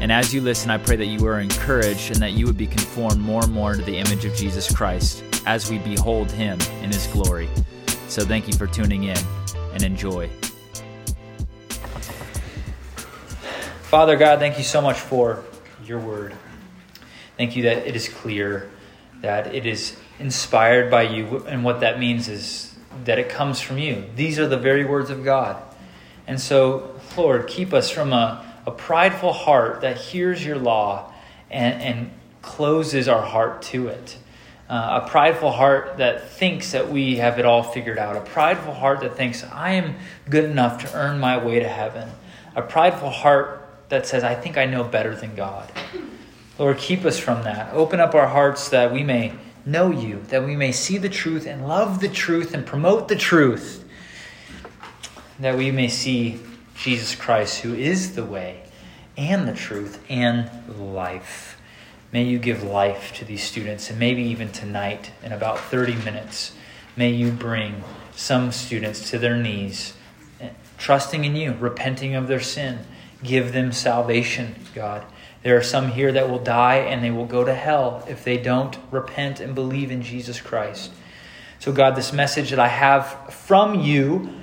And as you listen, I pray that you are encouraged and that you would be conformed more and more to the image of Jesus Christ as we behold him in his glory. So thank you for tuning in and enjoy. Father God, thank you so much for your word. Thank you that it is clear, that it is inspired by you, and what that means is that it comes from you. These are the very words of God. And so, Lord, keep us from a a prideful heart that hears your law and, and closes our heart to it. Uh, a prideful heart that thinks that we have it all figured out. A prideful heart that thinks, I am good enough to earn my way to heaven. A prideful heart that says, I think I know better than God. Lord, keep us from that. Open up our hearts that we may know you, that we may see the truth and love the truth and promote the truth, that we may see Jesus Christ, who is the way and the truth and life. May you give life to these students, and maybe even tonight, in about 30 minutes, may you bring some students to their knees, trusting in you, repenting of their sin. Give them salvation, God. There are some here that will die and they will go to hell if they don't repent and believe in Jesus Christ. So, God, this message that I have from you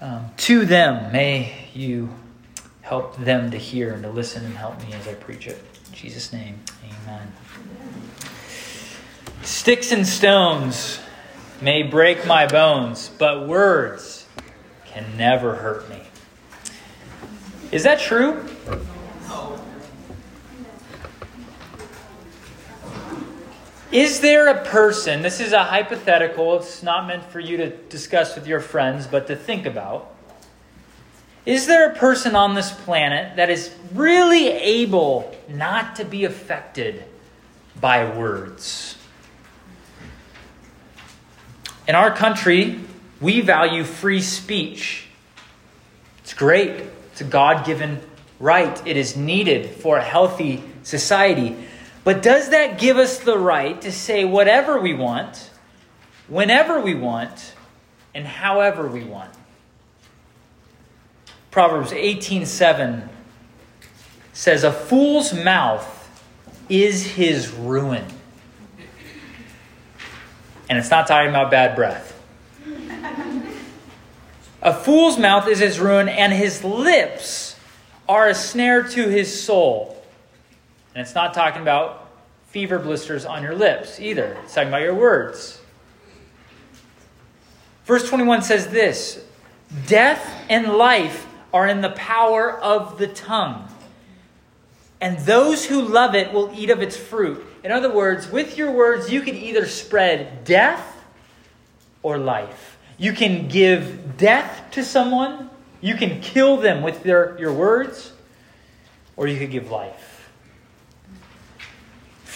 um, to them, may you help them to hear and to listen and help me as I preach it. In Jesus' name, amen. Sticks and stones may break my bones, but words can never hurt me. Is that true? Is there a person, this is a hypothetical, it's not meant for you to discuss with your friends, but to think about. Is there a person on this planet that is really able not to be affected by words? In our country, we value free speech. It's great, it's a God given right, it is needed for a healthy society. But does that give us the right to say whatever we want, whenever we want, and however we want? Proverbs 18:7 says a fool's mouth is his ruin. And it's not talking about bad breath. a fool's mouth is his ruin and his lips are a snare to his soul. And it's not talking about fever blisters on your lips either. It's talking about your words. Verse 21 says this Death and life are in the power of the tongue. And those who love it will eat of its fruit. In other words, with your words, you can either spread death or life. You can give death to someone, you can kill them with their, your words, or you could give life.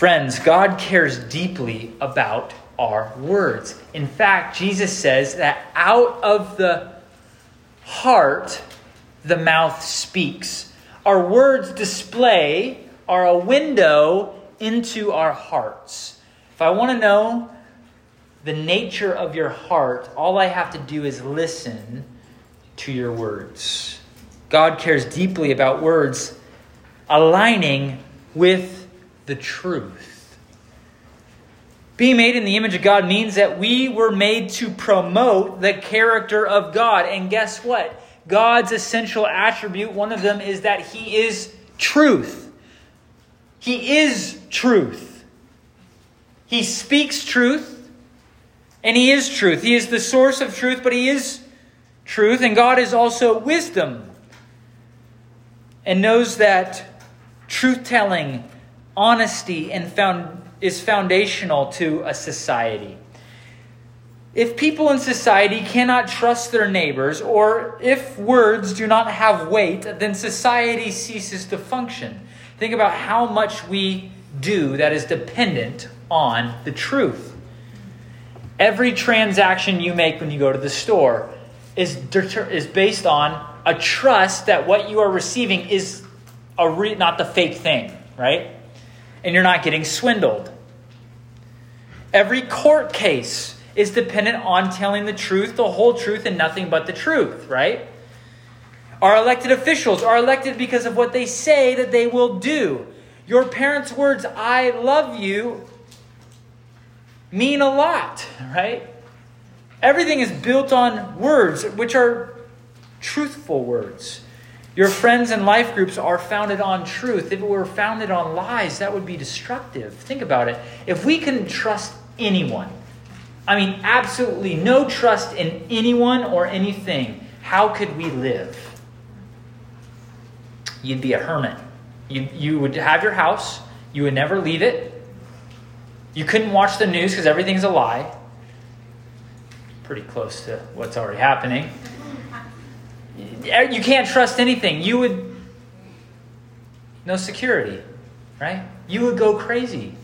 Friends, God cares deeply about our words. In fact, Jesus says that out of the heart the mouth speaks. Our words display are a window into our hearts. If I want to know the nature of your heart, all I have to do is listen to your words. God cares deeply about words aligning with the truth. Being made in the image of God means that we were made to promote the character of God. And guess what? God's essential attribute, one of them is that He is truth. He is truth. He speaks truth, and He is truth. He is the source of truth, but He is truth, and God is also wisdom and knows that truth telling, honesty, and found, is foundational to a society. If people in society cannot trust their neighbors, or if words do not have weight, then society ceases to function. Think about how much we do that is dependent on the truth. Every transaction you make when you go to the store is, deter- is based on a trust that what you are receiving is a re- not the fake thing, right? And you're not getting swindled. Every court case is dependent on telling the truth, the whole truth, and nothing but the truth, right? Our elected officials are elected because of what they say that they will do. Your parents' words, I love you, mean a lot, right? Everything is built on words, which are truthful words. Your friends and life groups are founded on truth. If it were founded on lies, that would be destructive. Think about it. If we can trust anyone, I mean, absolutely no trust in anyone or anything, how could we live? You'd be a hermit. You, you would have your house, you would never leave it. You couldn't watch the news because everything's a lie. Pretty close to what's already happening. Er, you can't trust anything. You would, no security, right? You would go crazy.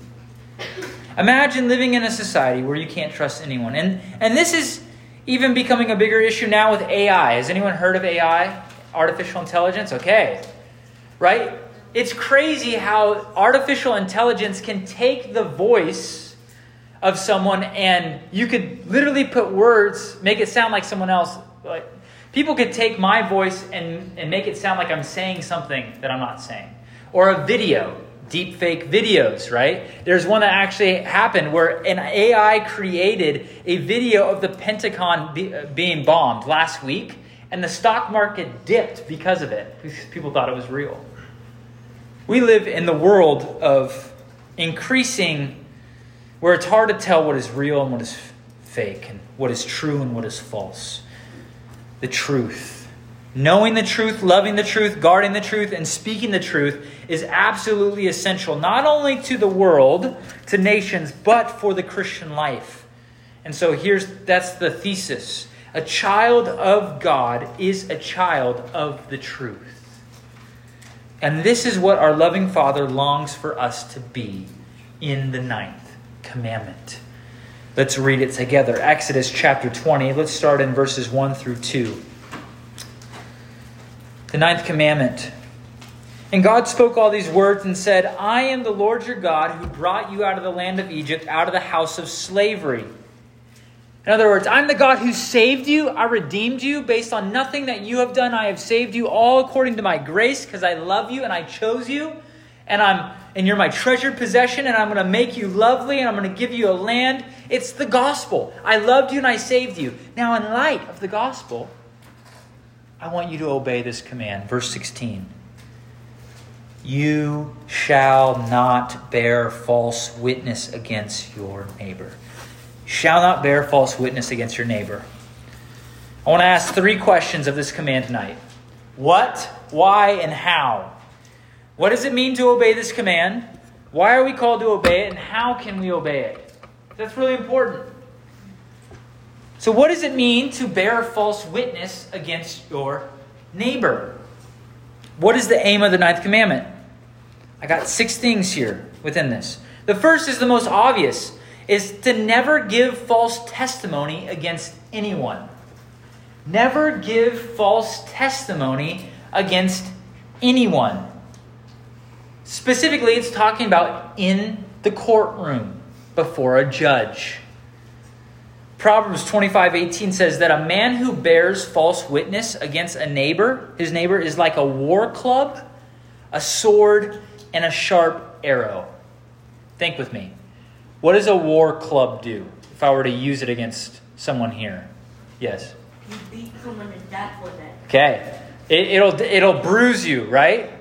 Imagine living in a society where you can't trust anyone. And, and this is even becoming a bigger issue now with AI. Has anyone heard of AI? Artificial intelligence? Okay. Right? It's crazy how artificial intelligence can take the voice of someone and you could literally put words, make it sound like someone else. Like, people could take my voice and, and make it sound like I'm saying something that I'm not saying. Or a video deep fake videos, right? There's one that actually happened where an AI created a video of the Pentagon be, uh, being bombed last week, and the stock market dipped because of it, because people thought it was real. We live in the world of increasing, where it's hard to tell what is real and what is fake, and what is true and what is false. The truth Knowing the truth, loving the truth, guarding the truth, and speaking the truth is absolutely essential, not only to the world, to nations, but for the Christian life. And so here's that's the thesis. A child of God is a child of the truth. And this is what our loving Father longs for us to be in the ninth commandment. Let's read it together. Exodus chapter 20. Let's start in verses 1 through 2. The ninth commandment. And God spoke all these words and said, I am the Lord your God who brought you out of the land of Egypt, out of the house of slavery. In other words, I'm the God who saved you. I redeemed you based on nothing that you have done. I have saved you all according to my grace because I love you and I chose you. And I'm and you're my treasured possession and I'm going to make you lovely and I'm going to give you a land. It's the gospel. I loved you and I saved you. Now in light of the gospel, I want you to obey this command. Verse 16 You shall not bear false witness against your neighbor. Shall not bear false witness against your neighbor. I want to ask three questions of this command tonight What, why, and how? What does it mean to obey this command? Why are we called to obey it? And how can we obey it? That's really important. So, what does it mean to bear false witness against your neighbor? What is the aim of the ninth commandment? I got six things here within this. The first is the most obvious is to never give false testimony against anyone. Never give false testimony against anyone. Specifically, it's talking about in the courtroom before a judge. Proverbs 25 18 says that a man who bears false witness against a neighbor, his neighbor, is like a war club, a sword, and a sharp arrow. Think with me. What does a war club do if I were to use it against someone here? Yes? You beat someone to death with it. Okay. It, will it'll bruise you, right?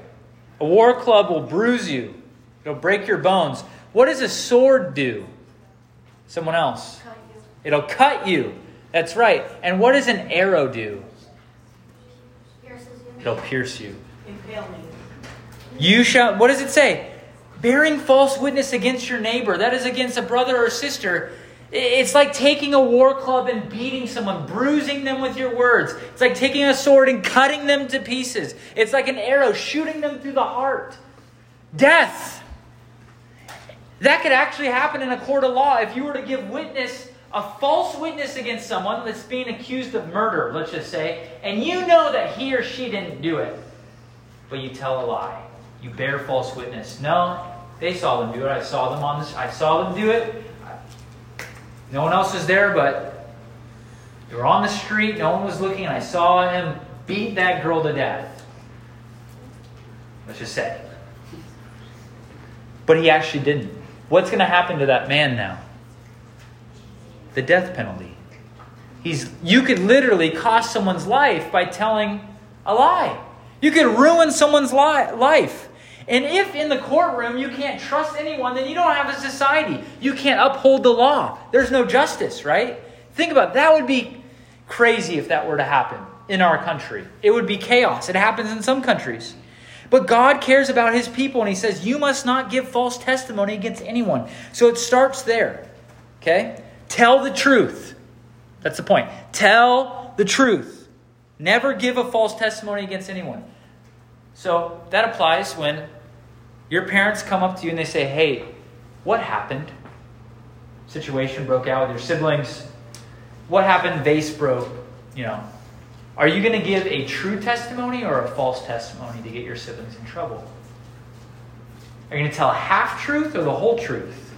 A war club will bruise you, it'll break your bones. What does a sword do? Someone else. It'll cut you. That's right. And what does an arrow do? It'll pierce you. You shall, what does it say? Bearing false witness against your neighbor. That is against a brother or sister. It's like taking a war club and beating someone, bruising them with your words. It's like taking a sword and cutting them to pieces. It's like an arrow shooting them through the heart. Death. That could actually happen in a court of law if you were to give witness, a false witness against someone that's being accused of murder, let's just say, and you know that he or she didn't do it, but you tell a lie. You bear false witness. No, they saw them do it. I saw them on this. I saw them do it. No one else was there, but they were on the street. No one was looking, and I saw him beat that girl to death. Let's just say. But he actually didn't. What's going to happen to that man now? The death penalty. He's, you could literally cost someone's life by telling a lie. You could ruin someone's li- life. And if in the courtroom you can't trust anyone, then you don't have a society. You can't uphold the law. There's no justice, right? Think about it. that would be crazy if that were to happen in our country. It would be chaos. It happens in some countries. But God cares about his people, and he says, You must not give false testimony against anyone. So it starts there. Okay? Tell the truth. That's the point. Tell the truth. Never give a false testimony against anyone. So that applies when your parents come up to you and they say, Hey, what happened? Situation broke out with your siblings. What happened? Vase broke. You know, are you going to give a true testimony or a false testimony to get your siblings in trouble? Are you going to tell half truth or the whole truth?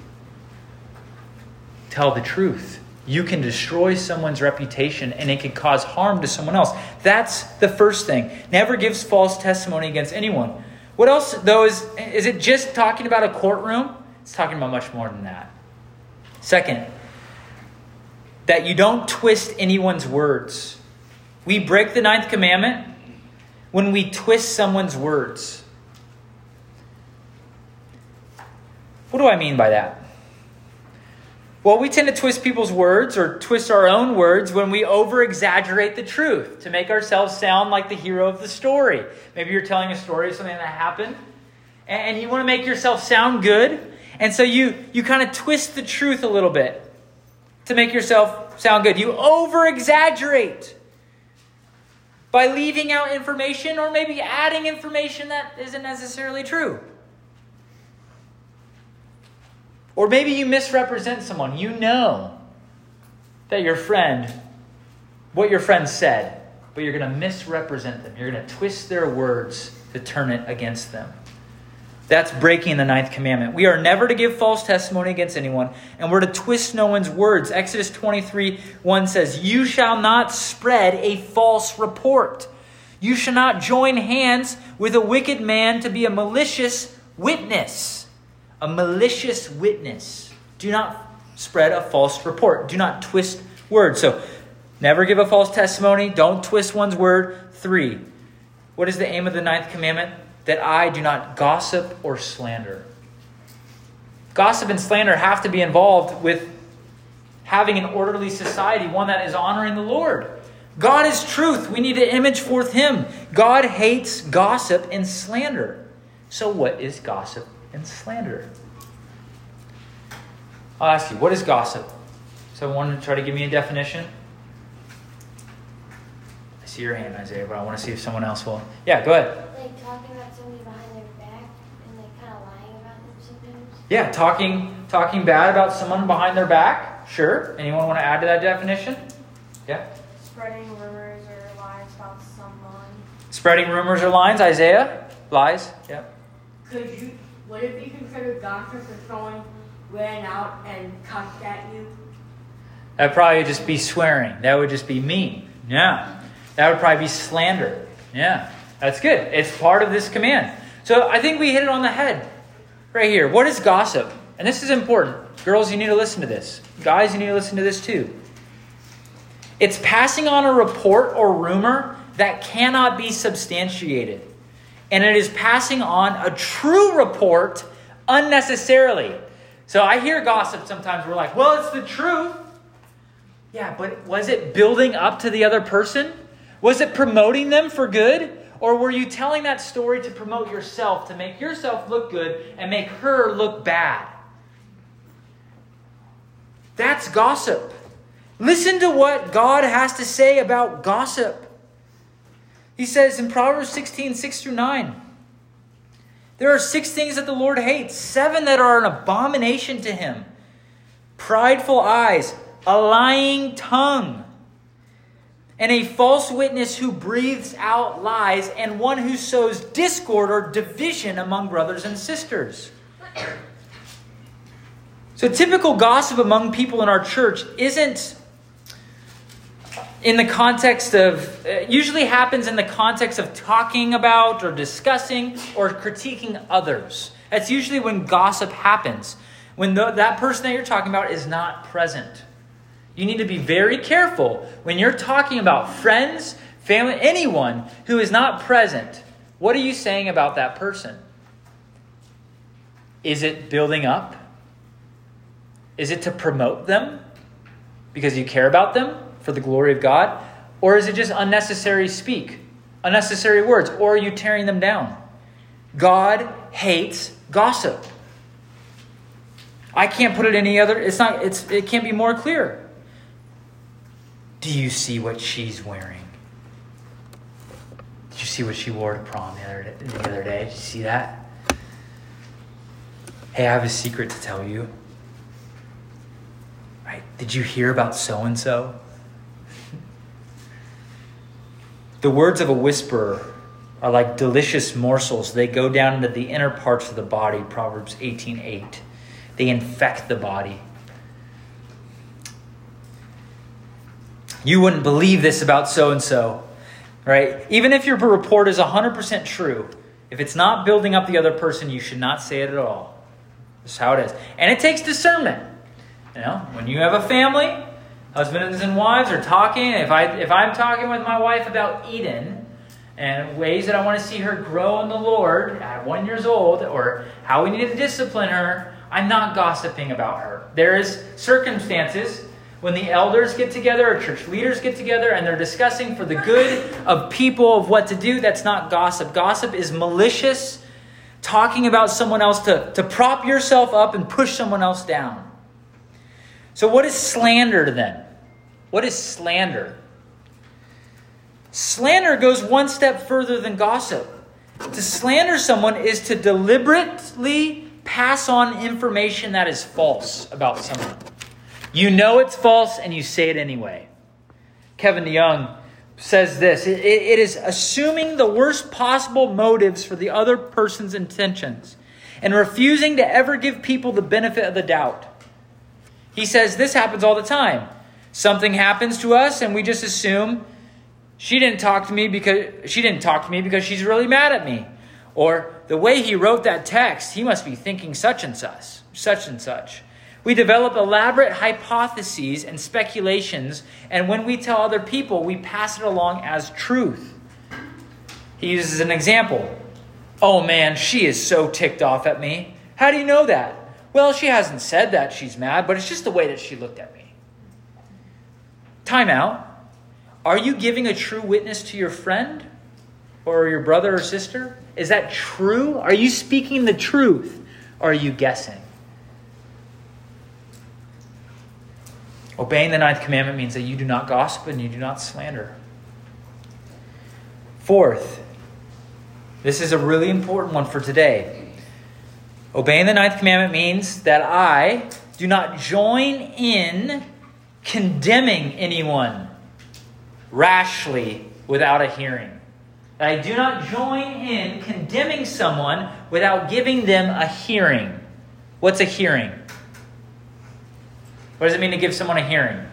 Tell the truth. You can destroy someone's reputation and it can cause harm to someone else. That's the first thing. Never gives false testimony against anyone. What else, though, is, is it just talking about a courtroom? It's talking about much more than that. Second, that you don't twist anyone's words. We break the ninth commandment when we twist someone's words. What do I mean by that? Well, we tend to twist people's words or twist our own words when we over exaggerate the truth to make ourselves sound like the hero of the story. Maybe you're telling a story of something that happened and you want to make yourself sound good. And so you, you kind of twist the truth a little bit to make yourself sound good. You over exaggerate by leaving out information or maybe adding information that isn't necessarily true. Or maybe you misrepresent someone. You know that your friend, what your friend said, but you're going to misrepresent them. You're going to twist their words to turn it against them. That's breaking the ninth commandment. We are never to give false testimony against anyone, and we're to twist no one's words. Exodus 23 1 says, You shall not spread a false report. You shall not join hands with a wicked man to be a malicious witness. A malicious witness. Do not spread a false report. Do not twist words. So, never give a false testimony. Don't twist one's word. Three, what is the aim of the ninth commandment? that I do not gossip or slander. Gossip and slander have to be involved with having an orderly society, one that is honoring the Lord. God is truth. We need to image forth Him. God hates gossip and slander. So, what is gossip and slander? I'll ask you, what is gossip? So, I want to try to give me a definition. I see your hand, Isaiah, but I want to see if someone else will. Yeah, go ahead. Like talking about somebody behind their back and like kind of lying about them sometimes. Yeah, talking talking bad about someone behind their back. Sure. Anyone want to add to that definition? Yeah. Spreading rumors or lies about someone. Spreading rumors or lies. Isaiah. Lies. Yep. Could you, would it be considered gossip if someone ran out and cussed at you? That'd probably just be swearing. That would just be mean. Yeah. That would probably be slander. Yeah. That's good. It's part of this command. So I think we hit it on the head right here. What is gossip? And this is important. Girls, you need to listen to this. Guys, you need to listen to this too. It's passing on a report or rumor that cannot be substantiated. And it is passing on a true report unnecessarily. So I hear gossip sometimes. We're like, well, it's the truth. Yeah, but was it building up to the other person? Was it promoting them for good? Or were you telling that story to promote yourself, to make yourself look good and make her look bad? That's gossip. Listen to what God has to say about gossip. He says in Proverbs 16, 6 through 9, There are six things that the Lord hates, seven that are an abomination to him prideful eyes, a lying tongue, and a false witness who breathes out lies, and one who sows discord or division among brothers and sisters. So, typical gossip among people in our church isn't in the context of, uh, usually happens in the context of talking about or discussing or critiquing others. That's usually when gossip happens, when the, that person that you're talking about is not present. You need to be very careful when you're talking about friends, family, anyone who is not present. What are you saying about that person? Is it building up? Is it to promote them because you care about them? For the glory of God? Or is it just unnecessary speak, unnecessary words? Or are you tearing them down? God hates gossip. I can't put it any other it's not it's it can't be more clear. Do you see what she's wearing? Did you see what she wore to prom the other day, the other day? Did you see that? Hey, I have a secret to tell you. Right? Did you hear about so and so? The words of a whisperer are like delicious morsels. They go down into the inner parts of the body, Proverbs 18:8. 8. They infect the body. You wouldn't believe this about so and so, right? Even if your report is 100% true, if it's not building up the other person, you should not say it at all. That's how it is. And it takes discernment. You know, when you have a family, Husbands and wives are talking. If I if I'm talking with my wife about Eden and ways that I want to see her grow in the Lord at one years old, or how we need to discipline her, I'm not gossiping about her. There is circumstances when the elders get together or church leaders get together and they're discussing for the good of people of what to do. That's not gossip. Gossip is malicious, talking about someone else to, to prop yourself up and push someone else down. So, what is slander then? What is slander? Slander goes one step further than gossip. To slander someone is to deliberately pass on information that is false about someone. You know it's false and you say it anyway. Kevin DeYoung says this it, it is assuming the worst possible motives for the other person's intentions and refusing to ever give people the benefit of the doubt. He says this happens all the time. Something happens to us and we just assume she didn't talk to me because she didn't talk to me because she's really mad at me. Or the way he wrote that text, he must be thinking such and such, such and such. We develop elaborate hypotheses and speculations, and when we tell other people, we pass it along as truth. He uses an example. Oh man, she is so ticked off at me. How do you know that? Well, she hasn't said that she's mad, but it's just the way that she looked at me. Time out. Are you giving a true witness to your friend or your brother or sister? Is that true? Are you speaking the truth or are you guessing? Obeying the ninth commandment means that you do not gossip and you do not slander. Fourth, this is a really important one for today. Obeying the ninth commandment means that I do not join in condemning anyone rashly without a hearing. That I do not join in condemning someone without giving them a hearing. What's a hearing? What does it mean to give someone a hearing?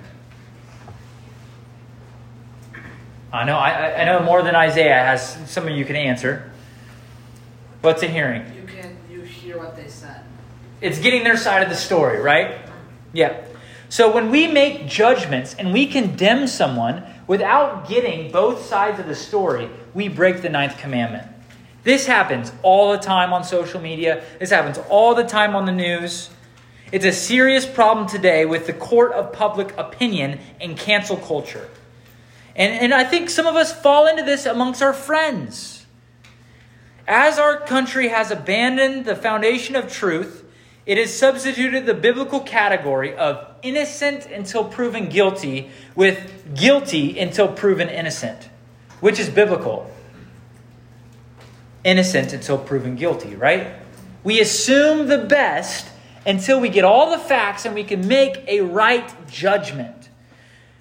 I know I, I know more than Isaiah has. Some of you can answer. What's a hearing? What they said. It's getting their side of the story, right? Yeah. So when we make judgments and we condemn someone without getting both sides of the story, we break the ninth commandment. This happens all the time on social media. This happens all the time on the news. It's a serious problem today with the court of public opinion and cancel culture. And, and I think some of us fall into this amongst our friends. As our country has abandoned the foundation of truth, it has substituted the biblical category of innocent until proven guilty with guilty until proven innocent, which is biblical. innocent until proven guilty, right? We assume the best until we get all the facts and we can make a right judgment.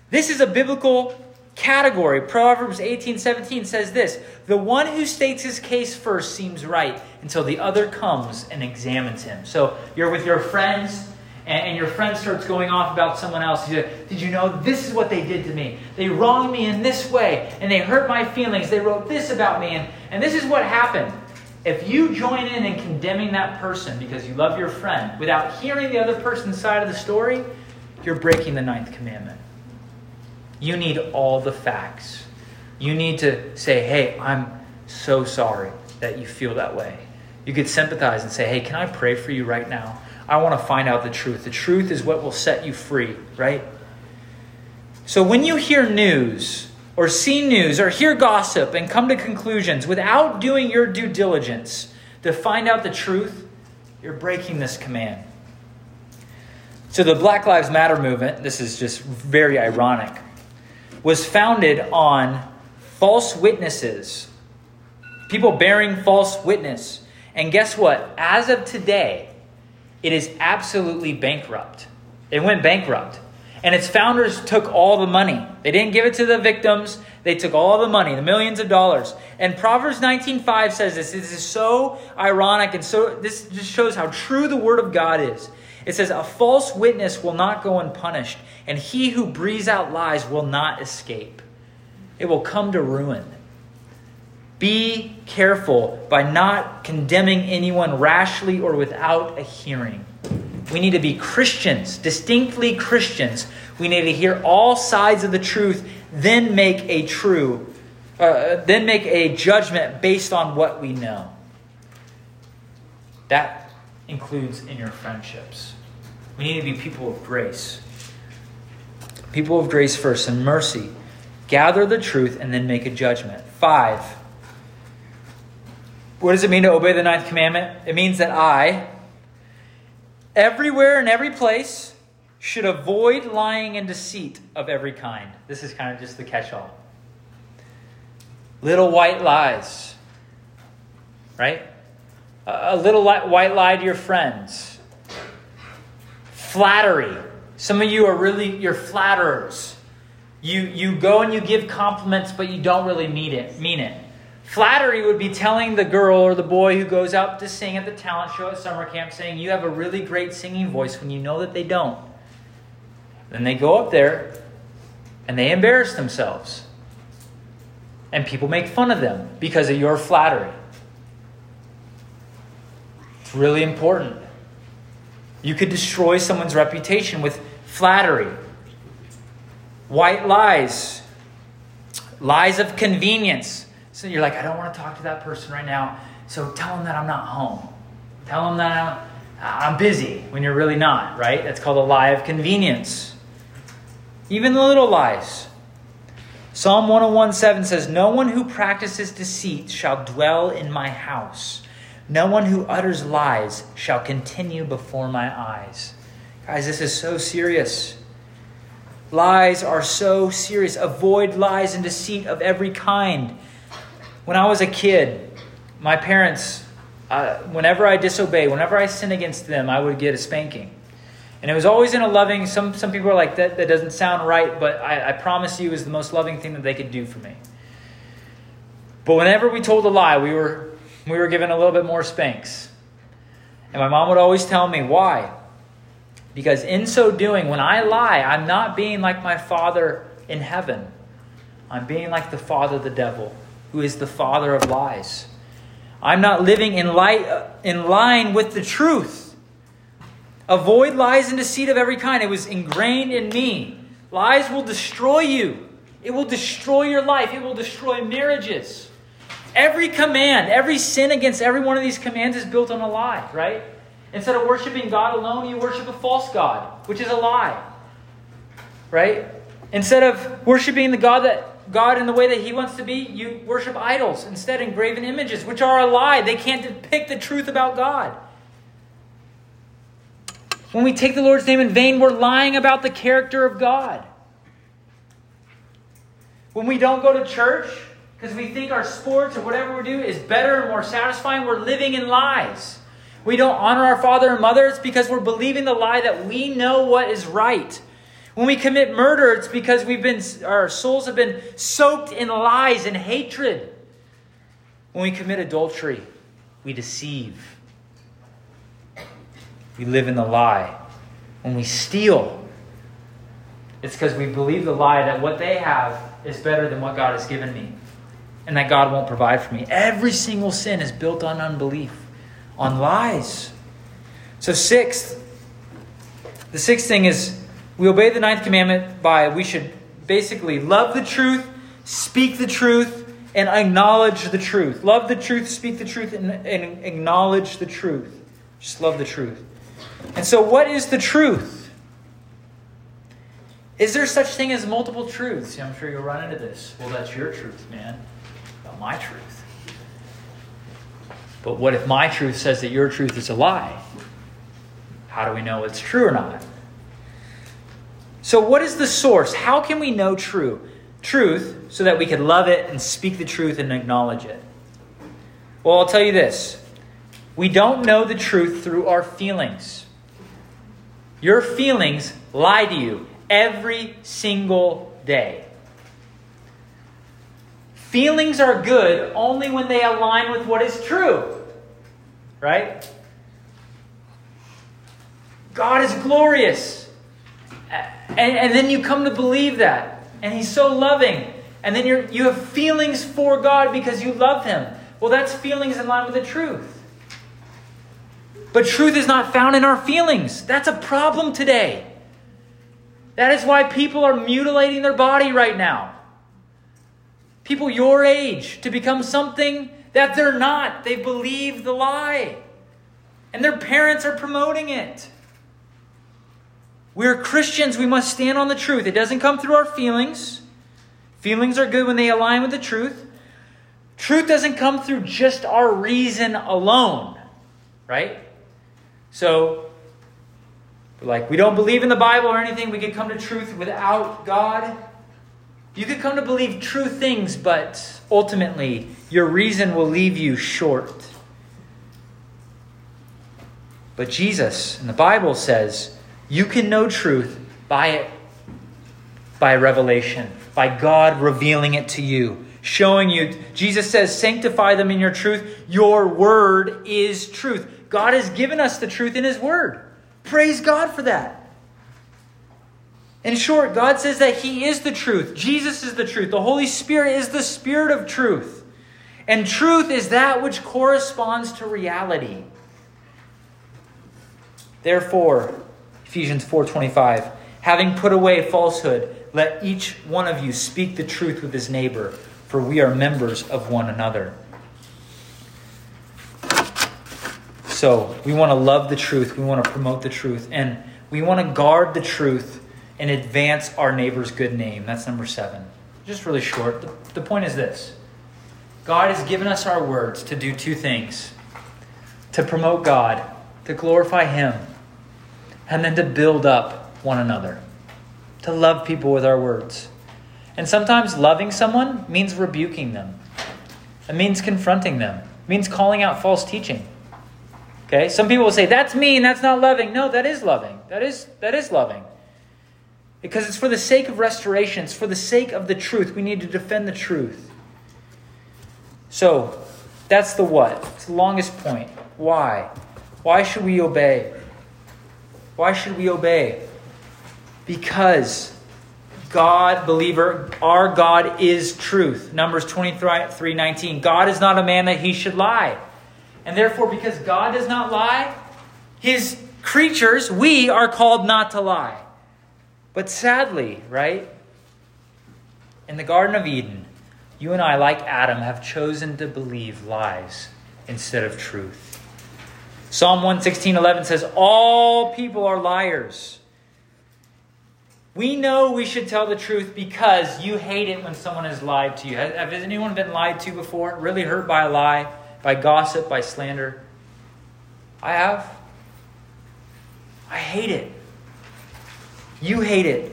This is a biblical category. Proverbs 18 17 says this The one who states his case first seems right until the other comes and examines him. So you're with your friends, and, your friend starts going off about someone else. You say, Did you know this is what they did to me? They wronged me in this way, and they hurt my feelings. They wrote this about me, and, and this is what happened. If you join in in condemning that person because you love your friend without hearing the other person's side of the story, you're breaking the ninth commandment. You need all the facts. You need to say, hey, I'm so sorry that you feel that way. You could sympathize and say, hey, can I pray for you right now? I want to find out the truth. The truth is what will set you free, right? So when you hear news, or see news or hear gossip and come to conclusions without doing your due diligence to find out the truth, you're breaking this command. So, the Black Lives Matter movement, this is just very ironic, was founded on false witnesses, people bearing false witness. And guess what? As of today, it is absolutely bankrupt. It went bankrupt. And its founders took all the money. They didn't give it to the victims. They took all the money, the millions of dollars. And Proverbs 19:5 says this. This is so ironic and so this just shows how true the word of God is. It says, "A false witness will not go unpunished, and he who breathes out lies will not escape. It will come to ruin." Be careful by not condemning anyone rashly or without a hearing. We need to be Christians, distinctly Christians. We need to hear all sides of the truth, then make a true, uh, then make a judgment based on what we know. That includes in your friendships. We need to be people of grace. People of grace first and mercy. Gather the truth and then make a judgment. Five. What does it mean to obey the ninth commandment? It means that I, everywhere and every place should avoid lying and deceit of every kind. This is kind of just the catch all. Little white lies, right? A little white lie to your friends. Flattery. Some of you are really, you're flatterers. You, you go and you give compliments, but you don't really mean it. Mean it. Flattery would be telling the girl or the boy who goes out to sing at the talent show at summer camp saying, You have a really great singing voice when you know that they don't. Then they go up there and they embarrass themselves. And people make fun of them because of your flattery. Really important. You could destroy someone's reputation with flattery. White lies, lies of convenience. So you're like, I don't want to talk to that person right now. So tell them that I'm not home. Tell them that I'm, I'm busy when you're really not, right? That's called a lie of convenience. Even the little lies. Psalm 101 7 says, No one who practices deceit shall dwell in my house. No one who utters lies shall continue before my eyes. Guys, this is so serious. Lies are so serious. Avoid lies and deceit of every kind. When I was a kid, my parents, uh, whenever I disobey, whenever I sin against them, I would get a spanking. And it was always in a loving, some, some people are like, that, that doesn't sound right, but I, I promise you is the most loving thing that they could do for me. But whenever we told a lie, we were, we were given a little bit more spanks. And my mom would always tell me, why? Because in so doing, when I lie, I'm not being like my father in heaven. I'm being like the father, of the devil who is the father of lies. I'm not living in, light, uh, in line with the truth. Avoid lies and deceit of every kind. It was ingrained in me. Lies will destroy you, it will destroy your life, it will destroy marriages. Every command, every sin against every one of these commands is built on a lie, right? Instead of worshiping God alone, you worship a false God, which is a lie. Right? Instead of worshiping the God that God in the way that He wants to be, you worship idols, instead engraven images, which are a lie. They can't depict the truth about God. When we take the Lord's name in vain, we're lying about the character of God. When we don't go to church, because we think our sports or whatever we do is better and more satisfying, we're living in lies. We don't honor our father and mother, it's because we're believing the lie that we know what is right. When we commit murder, it's because we've been our souls have been soaked in lies and hatred. When we commit adultery, we deceive. We live in the lie. When we steal, it's because we believe the lie that what they have is better than what God has given me and that God won't provide for me. Every single sin is built on unbelief, on lies. So, sixth, the sixth thing is we obey the ninth commandment by we should basically love the truth, speak the truth, and acknowledge the truth. Love the truth, speak the truth, and, and acknowledge the truth. Just love the truth. And so, what is the truth? Is there such thing as multiple truths? I'm sure you'll run into this. Well, that's your truth, man. My truth. But what if my truth says that your truth is a lie? How do we know it's true or not? So, what is the source? How can we know true? Truth, so that we can love it and speak the truth and acknowledge it. Well, I'll tell you this we don't know the truth through our feelings. Your feelings lie to you every single day. Feelings are good only when they align with what is true. Right? God is glorious. And, and then you come to believe that. And He's so loving. And then you're, you have feelings for God because you love Him. Well, that's feelings in line with the truth. But truth is not found in our feelings. That's a problem today. That is why people are mutilating their body right now. People your age to become something that they're not. They believe the lie. And their parents are promoting it. We're Christians. We must stand on the truth. It doesn't come through our feelings. Feelings are good when they align with the truth. Truth doesn't come through just our reason alone, right? So, like, we don't believe in the Bible or anything. We could come to truth without God. You could come to believe true things, but ultimately, your reason will leave you short. But Jesus and the Bible says you can know truth by it, by revelation, by God revealing it to you, showing you. Jesus says, Sanctify them in your truth. Your word is truth. God has given us the truth in His word. Praise God for that. In short, God says that He is the truth. Jesus is the truth. The Holy Spirit is the Spirit of truth. And truth is that which corresponds to reality. Therefore, Ephesians 4:25, having put away falsehood, let each one of you speak the truth with his neighbor, for we are members of one another. So, we want to love the truth, we want to promote the truth, and we want to guard the truth and advance our neighbor's good name. That's number 7. Just really short. The, the point is this. God has given us our words to do two things. To promote God, to glorify him, and then to build up one another, to love people with our words. And sometimes loving someone means rebuking them, it means confronting them, it means calling out false teaching. Okay? Some people will say, that's mean, that's not loving. No, that is loving. That is, that is loving. Because it's for the sake of restoration, it's for the sake of the truth. We need to defend the truth. So, that's the what. It's the longest point. Why? Why should we obey? Why should we obey? Because God, believer, our God is truth. Numbers 23 19. God is not a man that he should lie. And therefore, because God does not lie, his creatures, we are called not to lie. But sadly, right? In the Garden of Eden, you and I, like Adam, have chosen to believe lies instead of truth. Psalm 116:11 says, "All people are liars." We know we should tell the truth because you hate it when someone has lied to you. Has anyone been lied to before? Really hurt by a lie, by gossip, by slander? I have. I hate it. You hate it.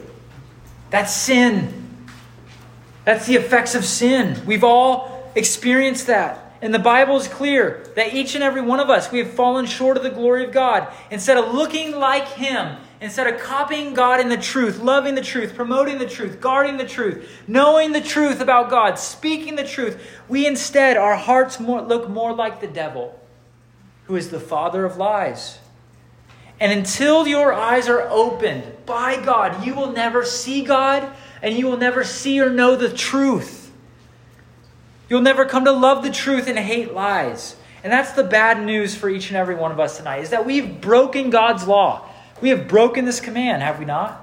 That's sin. That's the effects of sin. We've all experienced that. And the Bible is clear that each and every one of us, we have fallen short of the glory of God. Instead of looking like Him, instead of copying God in the truth, loving the truth, promoting the truth, guarding the truth, knowing the truth about God, speaking the truth, we instead, our hearts more, look more like the devil, who is the father of lies. And until your eyes are opened by God, you will never see God and you will never see or know the truth. You'll never come to love the truth and hate lies. And that's the bad news for each and every one of us tonight is that we've broken God's law. We have broken this command, have we not?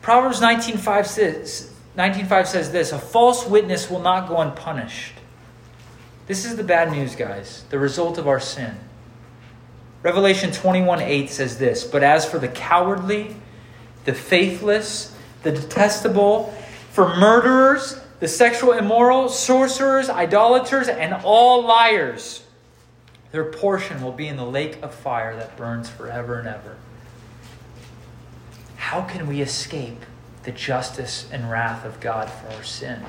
Proverbs 19:5 says, 19:5 says this, a false witness will not go unpunished. This is the bad news, guys, the result of our sin. Revelation 21:8 says this, but as for the cowardly, the faithless, the detestable, for murderers, the sexual immoral, sorcerers, idolaters, and all liars. Their portion will be in the lake of fire that burns forever and ever. How can we escape the justice and wrath of God for our sin?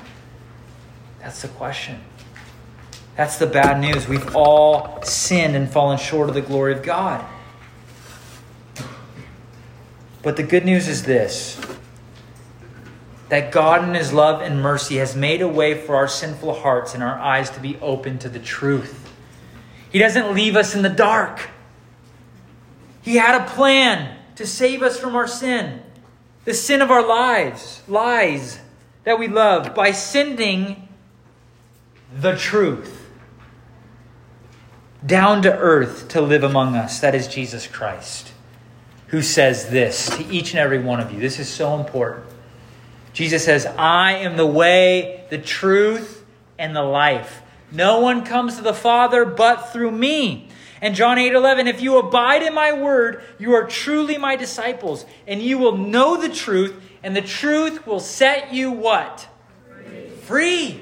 That's the question. That's the bad news. We've all sinned and fallen short of the glory of God. But the good news is this that God, in His love and mercy, has made a way for our sinful hearts and our eyes to be open to the truth. He doesn't leave us in the dark. He had a plan to save us from our sin, the sin of our lives, lies that we love, by sending the truth down to earth to live among us. That is Jesus Christ, who says this to each and every one of you. This is so important. Jesus says, I am the way, the truth, and the life. No one comes to the Father but through me. And John 8 11, if you abide in my word, you are truly my disciples, and you will know the truth, and the truth will set you what? Free. free.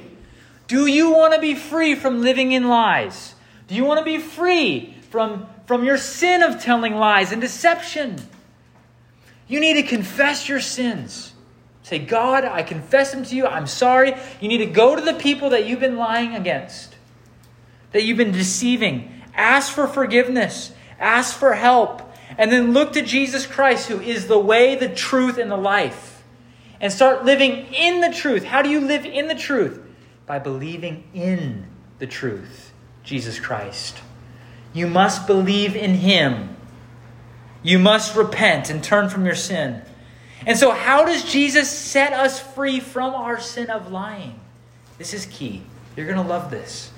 Do you want to be free from living in lies? Do you want to be free from, from your sin of telling lies and deception? You need to confess your sins. Say, God, I confess them to you. I'm sorry. You need to go to the people that you've been lying against, that you've been deceiving. Ask for forgiveness, ask for help, and then look to Jesus Christ, who is the way, the truth, and the life. And start living in the truth. How do you live in the truth? By believing in the truth, Jesus Christ. You must believe in Him. You must repent and turn from your sin. And so, how does Jesus set us free from our sin of lying? This is key. You're going to love this.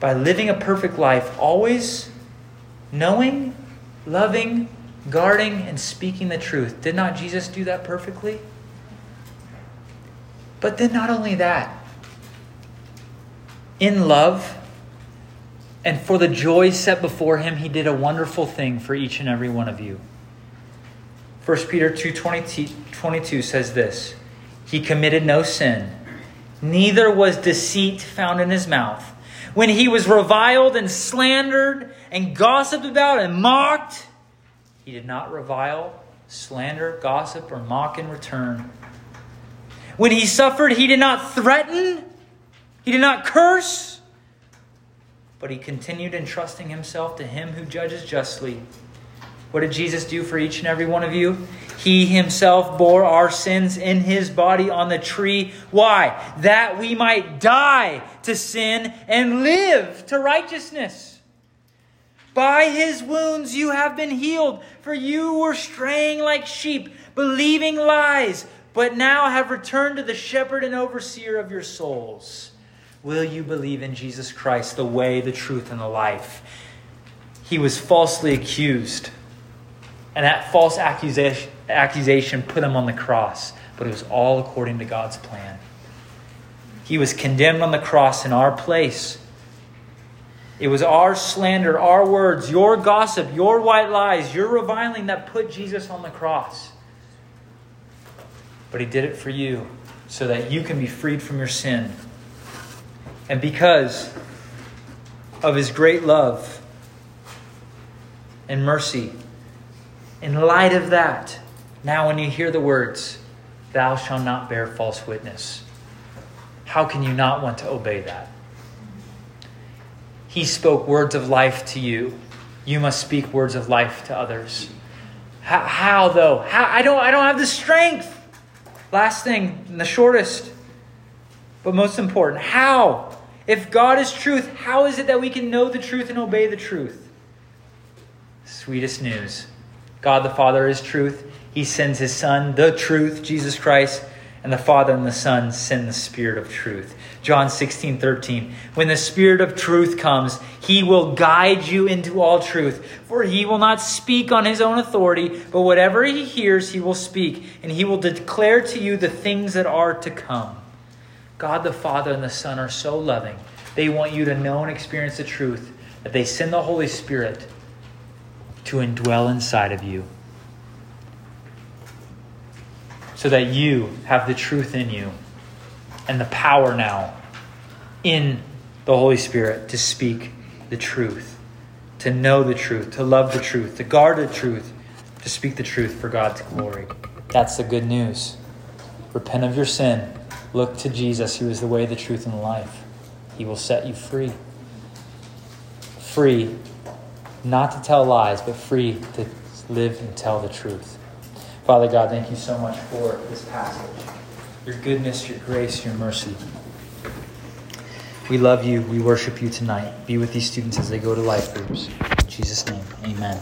By living a perfect life, always knowing, loving, guarding, and speaking the truth. Did not Jesus do that perfectly? But then, not only that, in love and for the joy set before him, he did a wonderful thing for each and every one of you. 1 Peter 2 22 says this He committed no sin, neither was deceit found in his mouth. When he was reviled and slandered and gossiped about and mocked, he did not revile, slander, gossip, or mock in return. When he suffered, he did not threaten, he did not curse, but he continued entrusting himself to him who judges justly. What did Jesus do for each and every one of you? He himself bore our sins in his body on the tree. Why? That we might die to sin and live to righteousness. By his wounds you have been healed, for you were straying like sheep, believing lies, but now have returned to the shepherd and overseer of your souls. Will you believe in Jesus Christ, the way, the truth, and the life? He was falsely accused and that false accusation, accusation put him on the cross, but it was all according to God's plan. He was condemned on the cross in our place. It was our slander, our words, your gossip, your white lies, your reviling that put Jesus on the cross. But he did it for you so that you can be freed from your sin. And because of his great love and mercy, in light of that, Now, when you hear the words, Thou shalt not bear false witness, how can you not want to obey that? He spoke words of life to you. You must speak words of life to others. How, how though? How, I, don't, I don't have the strength. Last thing, and the shortest, but most important, how? If God is truth, how is it that we can know the truth and obey the truth? Sweetest news God the Father is truth. He sends his Son, the truth, Jesus Christ, and the Father and the Son send the Spirit of truth. John 16, 13. When the Spirit of truth comes, he will guide you into all truth. For he will not speak on his own authority, but whatever he hears, he will speak, and he will declare to you the things that are to come. God the Father and the Son are so loving. They want you to know and experience the truth that they send the Holy Spirit to indwell inside of you so that you have the truth in you and the power now in the Holy Spirit to speak the truth, to know the truth, to love the truth, to guard the truth, to speak the truth for God's glory. That's the good news. Repent of your sin. Look to Jesus, who is the way, the truth, and the life. He will set you free. Free, not to tell lies, but free to live and tell the truth. Father God, thank you so much for this passage. Your goodness, your grace, your mercy. We love you. We worship you tonight. Be with these students as they go to life groups. In Jesus' name, amen.